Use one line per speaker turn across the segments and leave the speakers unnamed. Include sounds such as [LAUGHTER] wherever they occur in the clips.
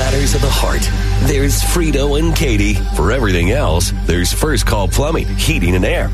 Matters of the heart, there's Frito and Katie. For everything else, there's First Call Plumbing, Heating and Air.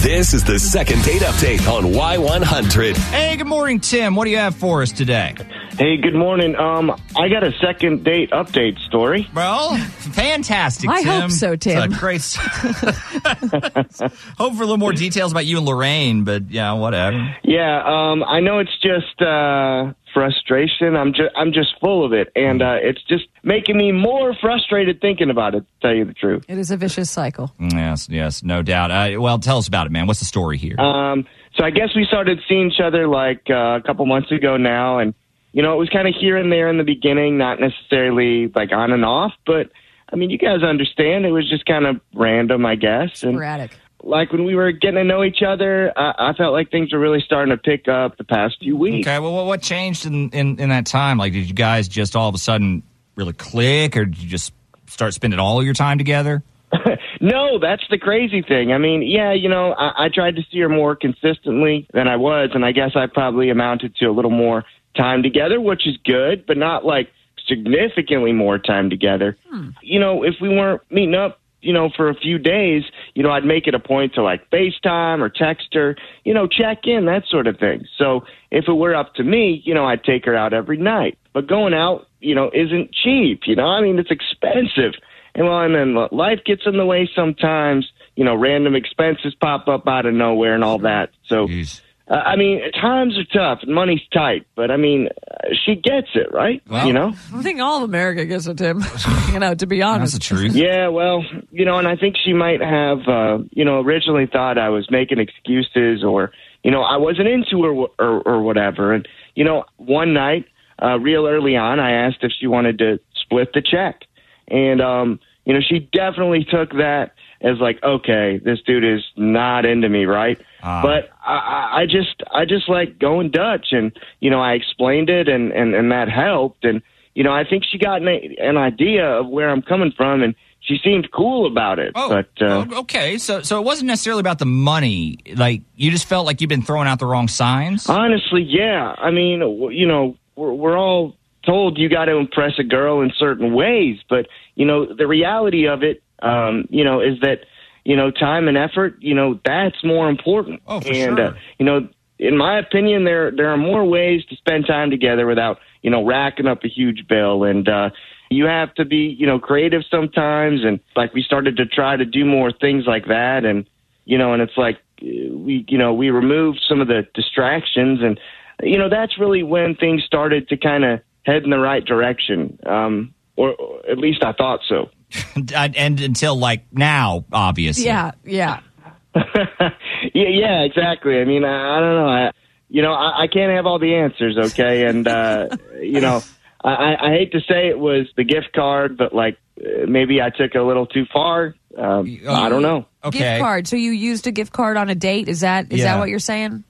This is the second date update on Y100.
Hey, good morning, Tim. What do you have for us today?
Hey, good morning. Um, I got a second date update story.
Well, fantastic,
I
Tim.
hope so, Tim.
It's a great. [LAUGHS] hope for a little more details about you and Lorraine, but yeah, whatever.
Yeah, um, I know it's just uh, frustration. I'm just I'm just full of it, and uh, it's just making me more frustrated thinking about it. To tell you the truth.
It is a vicious cycle.
Yes, yes, no doubt. Uh, well, tell us about it, man. What's the story here?
Um, so I guess we started seeing each other like uh, a couple months ago now, and you know it was kind of here and there in the beginning, not necessarily like on and off, but I mean you guys understand it was just kind of random, I guess, and
Sporadic.
Like when we were getting to know each other, I, I felt like things were really starting to pick up the past few weeks.
okay, well, what- what changed in, in, in that time? Like, did you guys just all of a sudden really click, or did you just start spending all your time together? [LAUGHS]
No, that's the crazy thing. I mean, yeah, you know, I, I tried to see her more consistently than I was, and I guess I probably amounted to a little more time together, which is good, but not like significantly more time together. Hmm. You know, if we weren't meeting up, you know, for a few days, you know, I'd make it a point to like FaceTime or text her, you know, check in, that sort of thing. So if it were up to me, you know, I'd take her out every night. But going out, you know, isn't cheap, you know, I mean, it's expensive. And well, and then life gets in the way sometimes. You know, random expenses pop up out of nowhere and all that. So,
Jeez.
Uh, I mean, times are tough and money's tight, but I mean, uh, she gets it, right?
Well-
you know?
I think all of America gets it, Tim. [LAUGHS] you know, to be
That's
honest.
the truth.
Yeah, well, you know, and I think she might have, uh, you know, originally thought I was making excuses or, you know, I wasn't into her or, or, or whatever. And, you know, one night, uh, real early on, I asked if she wanted to split the check. And, um, you know, she definitely took that as like, okay, this dude is not into me, right?
Ah.
But I, I I just, I just like going Dutch, and you know, I explained it, and and and that helped, and you know, I think she got an, an idea of where I'm coming from, and she seemed cool about it.
Oh,
but uh,
oh, okay. So, so it wasn't necessarily about the money. Like, you just felt like you've been throwing out the wrong signs.
honestly, yeah, I mean, you know, we're, we're all told you got to impress a girl in certain ways, but you know, the reality of it, um, you know, is that you know, time and effort, you know, that's more important.
Oh, for
and
sure.
uh, you know, in my opinion, there there are more ways to spend time together without you know racking up a huge bill and. uh you have to be, you know, creative sometimes, and like we started to try to do more things like that, and you know, and it's like uh, we, you know, we removed some of the distractions, and you know, that's really when things started to kind of head in the right direction, um, or, or at least I thought so. [LAUGHS]
and, and until like now, obviously.
Yeah, yeah. [LAUGHS]
yeah, yeah, exactly. I mean, I, I don't know. I, you know, I, I can't have all the answers, okay? And uh, [LAUGHS] you know, I, I I hate to say it was the gift card, but like uh, maybe I took it a little too far. Um, I don't know.
Okay.
Gift card. So you used a gift card on a date? Is that is
Yeah.
that what you're saying?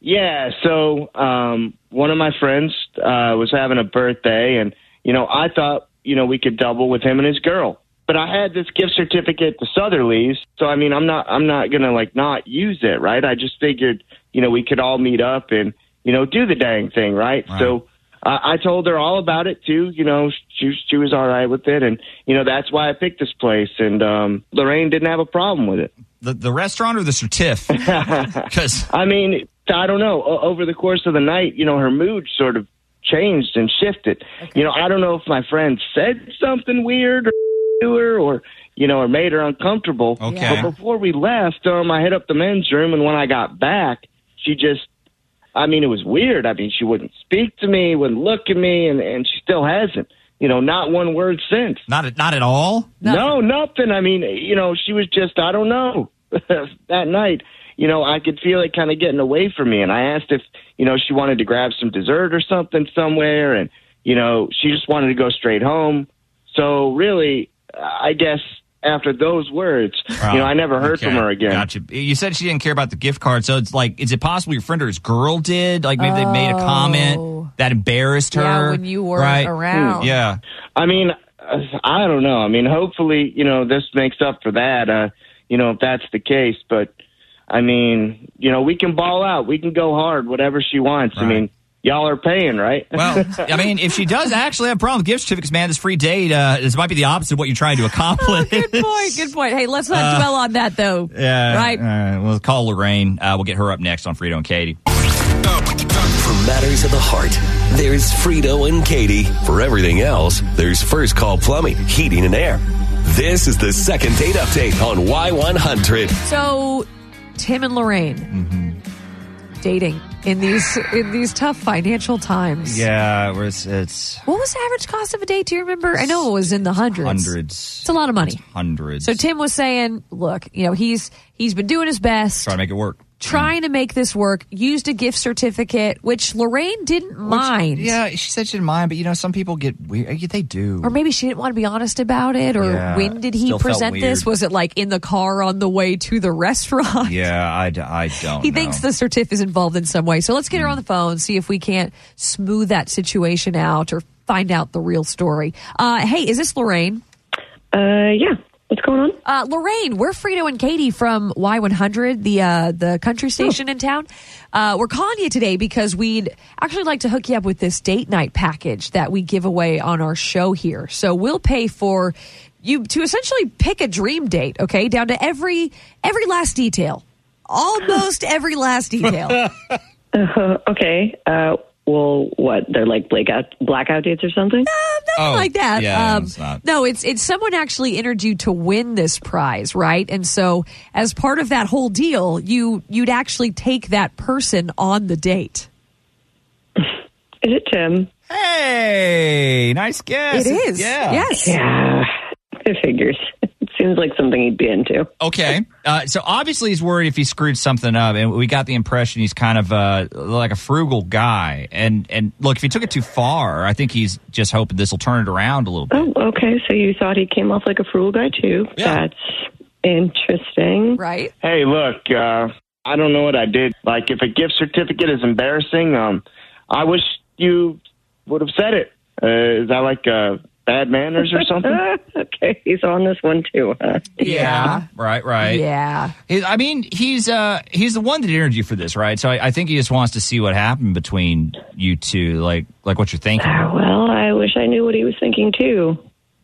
Yeah, so um, one of my friends uh, was having a birthday, and you know, I thought you know we could double with him and his girl. But I had this gift certificate to Southerly's, so I mean, I'm not I'm not gonna like not use it, right? I just figured you know we could all meet up and you know do the dang thing, right?
Right.
So. Uh, I told her all about it too. You know, she she was all right with it, and you know that's why I picked this place. And um, Lorraine didn't have a problem with it.
The, the restaurant or the certif? [LAUGHS] [LAUGHS] Because
I mean, I don't know. O- over the course of the night, you know, her mood sort of changed and shifted. You know, I don't know if my friend said something weird or [LAUGHS] to her or you know, or made her uncomfortable.
Okay.
But before we left, um, I hit up the men's room, and when I got back, she just. I mean, it was weird. I mean, she wouldn't speak to me, wouldn't look at me, and, and she still hasn't. You know, not one word since.
not at- not at all.
No, nothing. I mean, you know, she was just, I don't know. [LAUGHS] that night, you know, I could feel it kind of getting away from me. And I asked if, you know, she wanted to grab some dessert or something somewhere. And, you know, she just wanted to go straight home. So really, I guess after those words, you know, I never heard
Okay.
from her again.
Gotcha. You said she didn't care about the gift card, so it's like, is it possible your friend or his girl did? Like maybe they made a
Oh.
comment that embarrassed her.
Yeah, when you weren't
right?
around.
Yeah.
I mean, uh, I don't know. I mean, hopefully, you know, this makes up for that. Uh, you know, if that's the case, but I mean, you know, we can ball out, we can go hard, whatever she wants. I mean, y'all are paying, right?
Well, [LAUGHS] I mean, if she does actually have a problem with gift certificates, man, this free date, uh, this might be the opposite of what you're trying to accomplish.
Good point. Good point. Hey, let's not dwell on that though.
Uh, Yeah.
Right.
All right. We'll call Lorraine. Uh, we'll get her up next on Frito and Katie.
For matters of the heart, there's Frito and Katie. For everything else, there's First Call Plumbing, Heating and Air. This is the second date update on Y100.
So, Tim and Lorraine
Mm-hmm.
dating in these in these tough financial times.
Yeah, it's, it's
What was the average cost of a date? Do you remember? I know it was in the hundreds.
hundreds.
It's a lot of money.
Hundreds.
So Tim was saying, look, you know, he's he's been doing his best,
Try to make it work.
Trying to make this work. Used a gift certificate, which Lorraine didn't mind.
Yeah, she said she didn't mind, but you know, some people get weird. They do.
Or maybe she didn't want to be honest about it. Or
Yeah,
when did he present this? Was it like in the car on the way to the restaurant?
yeah, I, I don't. [LAUGHS]
He
know.
thinks the certif is involved in some way. So let's get her on the phone, see if we can't smooth that situation out or find out the real story. Uh, hey, is this Lorraine?
Uh, yeah. What's going on?
Uh, Lorraine, we're Frito and Katie from Y100, the uh, the country station in town. Uh, we're calling you today because we'd actually like to hook you up with this date night package that we give away on our show here. So we'll pay for you to essentially pick a dream date, okay, down to every every last detail, almost every last detail. [LAUGHS]
Uh, okay. Well, what? They're like blackout blackout dates or something?
Nothing
Oh,
like that.
yeah,
um,
it's not.
No, it's it's someone actually entered you to win this prize, right? And so, as part of that whole deal, you you'd actually take that person on the date.
Is it Tim?
Hey, nice guess.
It is.
Yeah.
Yes.
Yeah. It figures. It seems like something he'd be into.
Okay. Uh, so obviously he's worried if he screwed something up, and we got the impression he's kind of uh, like a frugal guy. And and look, if he took it too far, I think he's just hoping this will turn it around a little bit.
Oh, okay. So you thought he came off like a frugal guy too?
Yeah.
That's interesting.
Right.
hey, look, uh, I don't know what I did. Like, if a gift certificate is embarrassing, um, I wish you would have said it. Uh, is that like uh, bad manners or something? [LAUGHS]
okay, he's on this one too. Huh?
Yeah.
Right. Right.
Yeah.
I mean, he's uh he's the one that entered you for this, right? So I, I think he just wants to see what happened between you two, like like what you're thinking.
Uh, Well, I wish I knew what he was thinking too.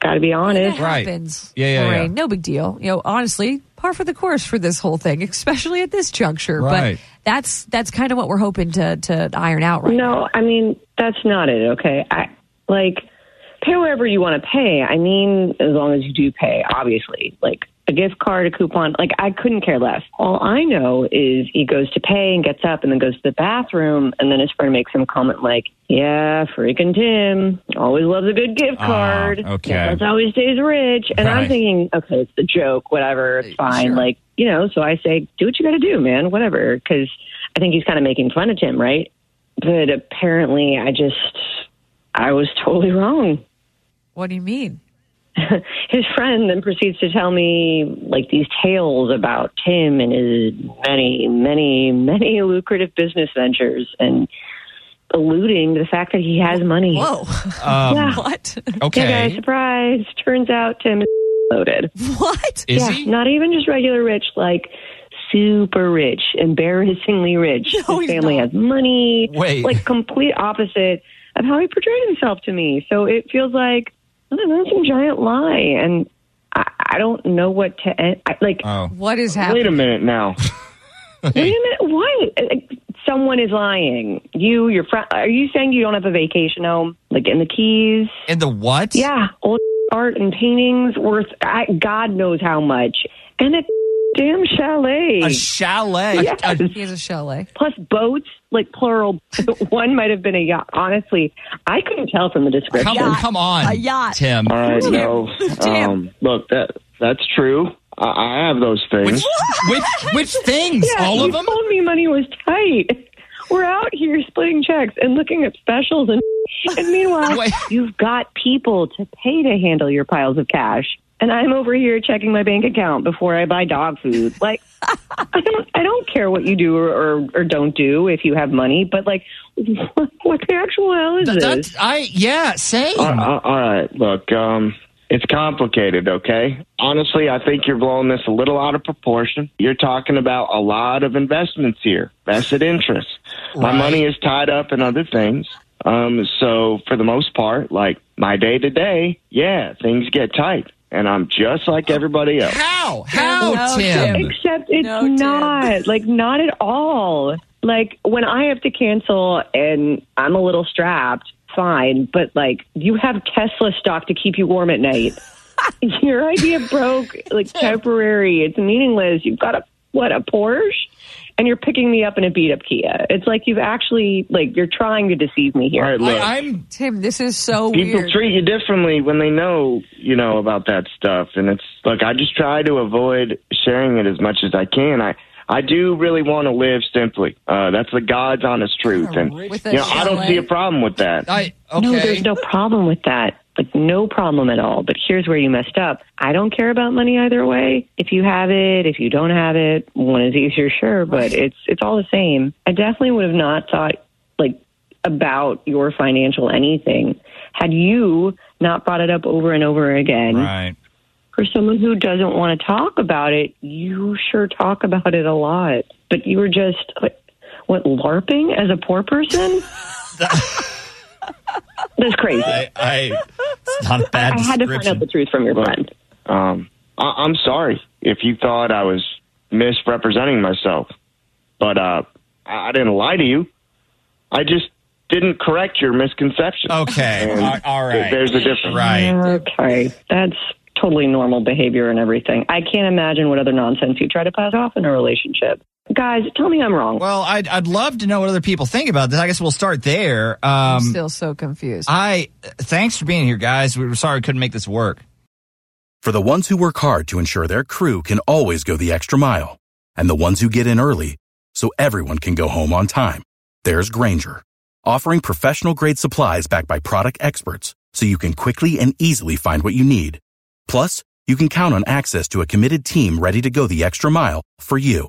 Got to be honest.
That
Right.
happens.
Yeah, yeah,
Lorraine.
yeah.
No big deal. You know, honestly, par for the course for this whole thing, especially at this juncture.
Right.
But that's that's kind of what we're hoping to to iron out right now.
No, I mean that's not it. Okay, I like pay whatever you want to pay. I mean, as long as you do pay, obviously. Like a gift card, a coupon. Like I couldn't care less. All I know is he goes to pay and gets up and then goes to the bathroom, and then his friend makes some comment like, "Yeah, freaking Tim always loves a good gift
Ah,
card.
okay.
that's he stays rich." And
Right.
I'm thinking, okay, it's a joke, whatever, it's fine.
Sure.
Like you know, so I say, do what you got to do, man, whatever, because I think he's kind of making fun of Tim, right? but apparently I just I was totally wrong.
What do you mean? [LAUGHS]
His friend then proceeds to tell me like these tales about Tim and his many, many, many [LAUGHS] lucrative business ventures and alluding to the fact that he has money.
Whoa.
Um, [LAUGHS]
Yeah.
what?
Yeah,
Okay.
guys, surprise. Turns out Tim is loaded.
what?
Is
yeah,
he?
not even just regular rich, like super rich, embarrassingly rich.
No,
His family
not.
has money.
Wait.
Like complete opposite of how he portrayed himself to me. So it feels like I don't some giant lie, and I, I don't know what to end. I, like.
Oh.
What is happening? [LAUGHS]
Wait a minute now.
Wait a minute, what? Like, Someone is lying. You, your friend. Are you saying you don't have a vacation home, like in the Keys?
And the what?
Yeah, old art and paintings worth I, God knows how much, and a damn chalet.
A chalet.
Yes.
A-
He has a chalet.
Plus boats, like plural. [LAUGHS] One might have been a yacht. Honestly, I couldn't tell from the description.
come, come on,
A yacht.
Tim.
All right,
Tim.
no. Um, look, that that's true. I, I have those things.
Which which which things?
Yeah,
All of them?
told me money was tight. we're out here splitting checks and looking at specials, and and meanwhile, [LAUGHS]
Wait.
you've got people to pay to handle your piles of cash, and I'm over here checking my bank account before I buy dog food. [LAUGHS] Like, I don't, I don't care what you do or or, or don't do if you have money, but like, what, [LAUGHS] what the actual hell is
Th-
this?
that's- I yeah, same.
Uh, uh, all right, look, um, it's complicated, okay? Honestly, I think you're blowing this a little out of proportion. You're talking about a lot of investments here, vested interests. My
Right.
money is tied up in other things. Um, so for the most part, like my day to day, yeah, things get tight, and I'm just like everybody else.
How? How,
No,
Tim?
Tim.
Except it's
No, Tim.
not like not at all. Like when I have to cancel and I'm a little strapped, fine. But like you have Tesla stock to keep you warm at night. [LAUGHS] Your idea broke. Like temporary. It's meaningless. You've got a what a Porsche, and you're picking me up in a beat up Kia. It's like you've actually like you're trying to deceive me here.
All right, look.
I, I'm
Tim, this is so
people
weird.
treat you differently when they know you know about that stuff and it's look i just try to avoid sharing it as much as i can i i do really want to live simply uh that's the god's honest truth and you know i don't see a problem with that
I okay.
No, there's no problem with that. Like no problem at all. But here's where you messed up. I don't care about money either way. If you have it, if you don't have it, one is easier, sure, but it's it's all the same. I definitely would have not thought like about your financial anything had you not brought it up over and over again.
right.
For someone who doesn't want to talk about it, you sure talk about it a lot. But you were just like, what LARPing as a poor person? [LAUGHS] [LAUGHS] That's crazy.
I, I it's not a bad
I had to find out the truth from your friend.
um I, i'm sorry if you thought i was misrepresenting myself but uh i, I didn't lie to you i just didn't correct your misconception
Okay.
And
All- all right.
there's a difference
Right.
Okay, that's totally normal behavior and everything. I can't imagine what other nonsense you try to pass off in a relationship. Guys, tell me I'm wrong.
Well, I'd I'd love to know what other people think about this. I guess we'll start there.
I'm
Um,
still so confused.
I thanks for being here, guys. We were sorry we couldn't make this work.
For the ones who work hard to ensure their crew can always go the extra mile, and the ones who get in early so everyone can go home on time, there's Grainger, offering professional grade supplies backed by product experts so you can quickly and easily find what you need. Plus, you can count on access to a committed team ready to go the extra mile for you.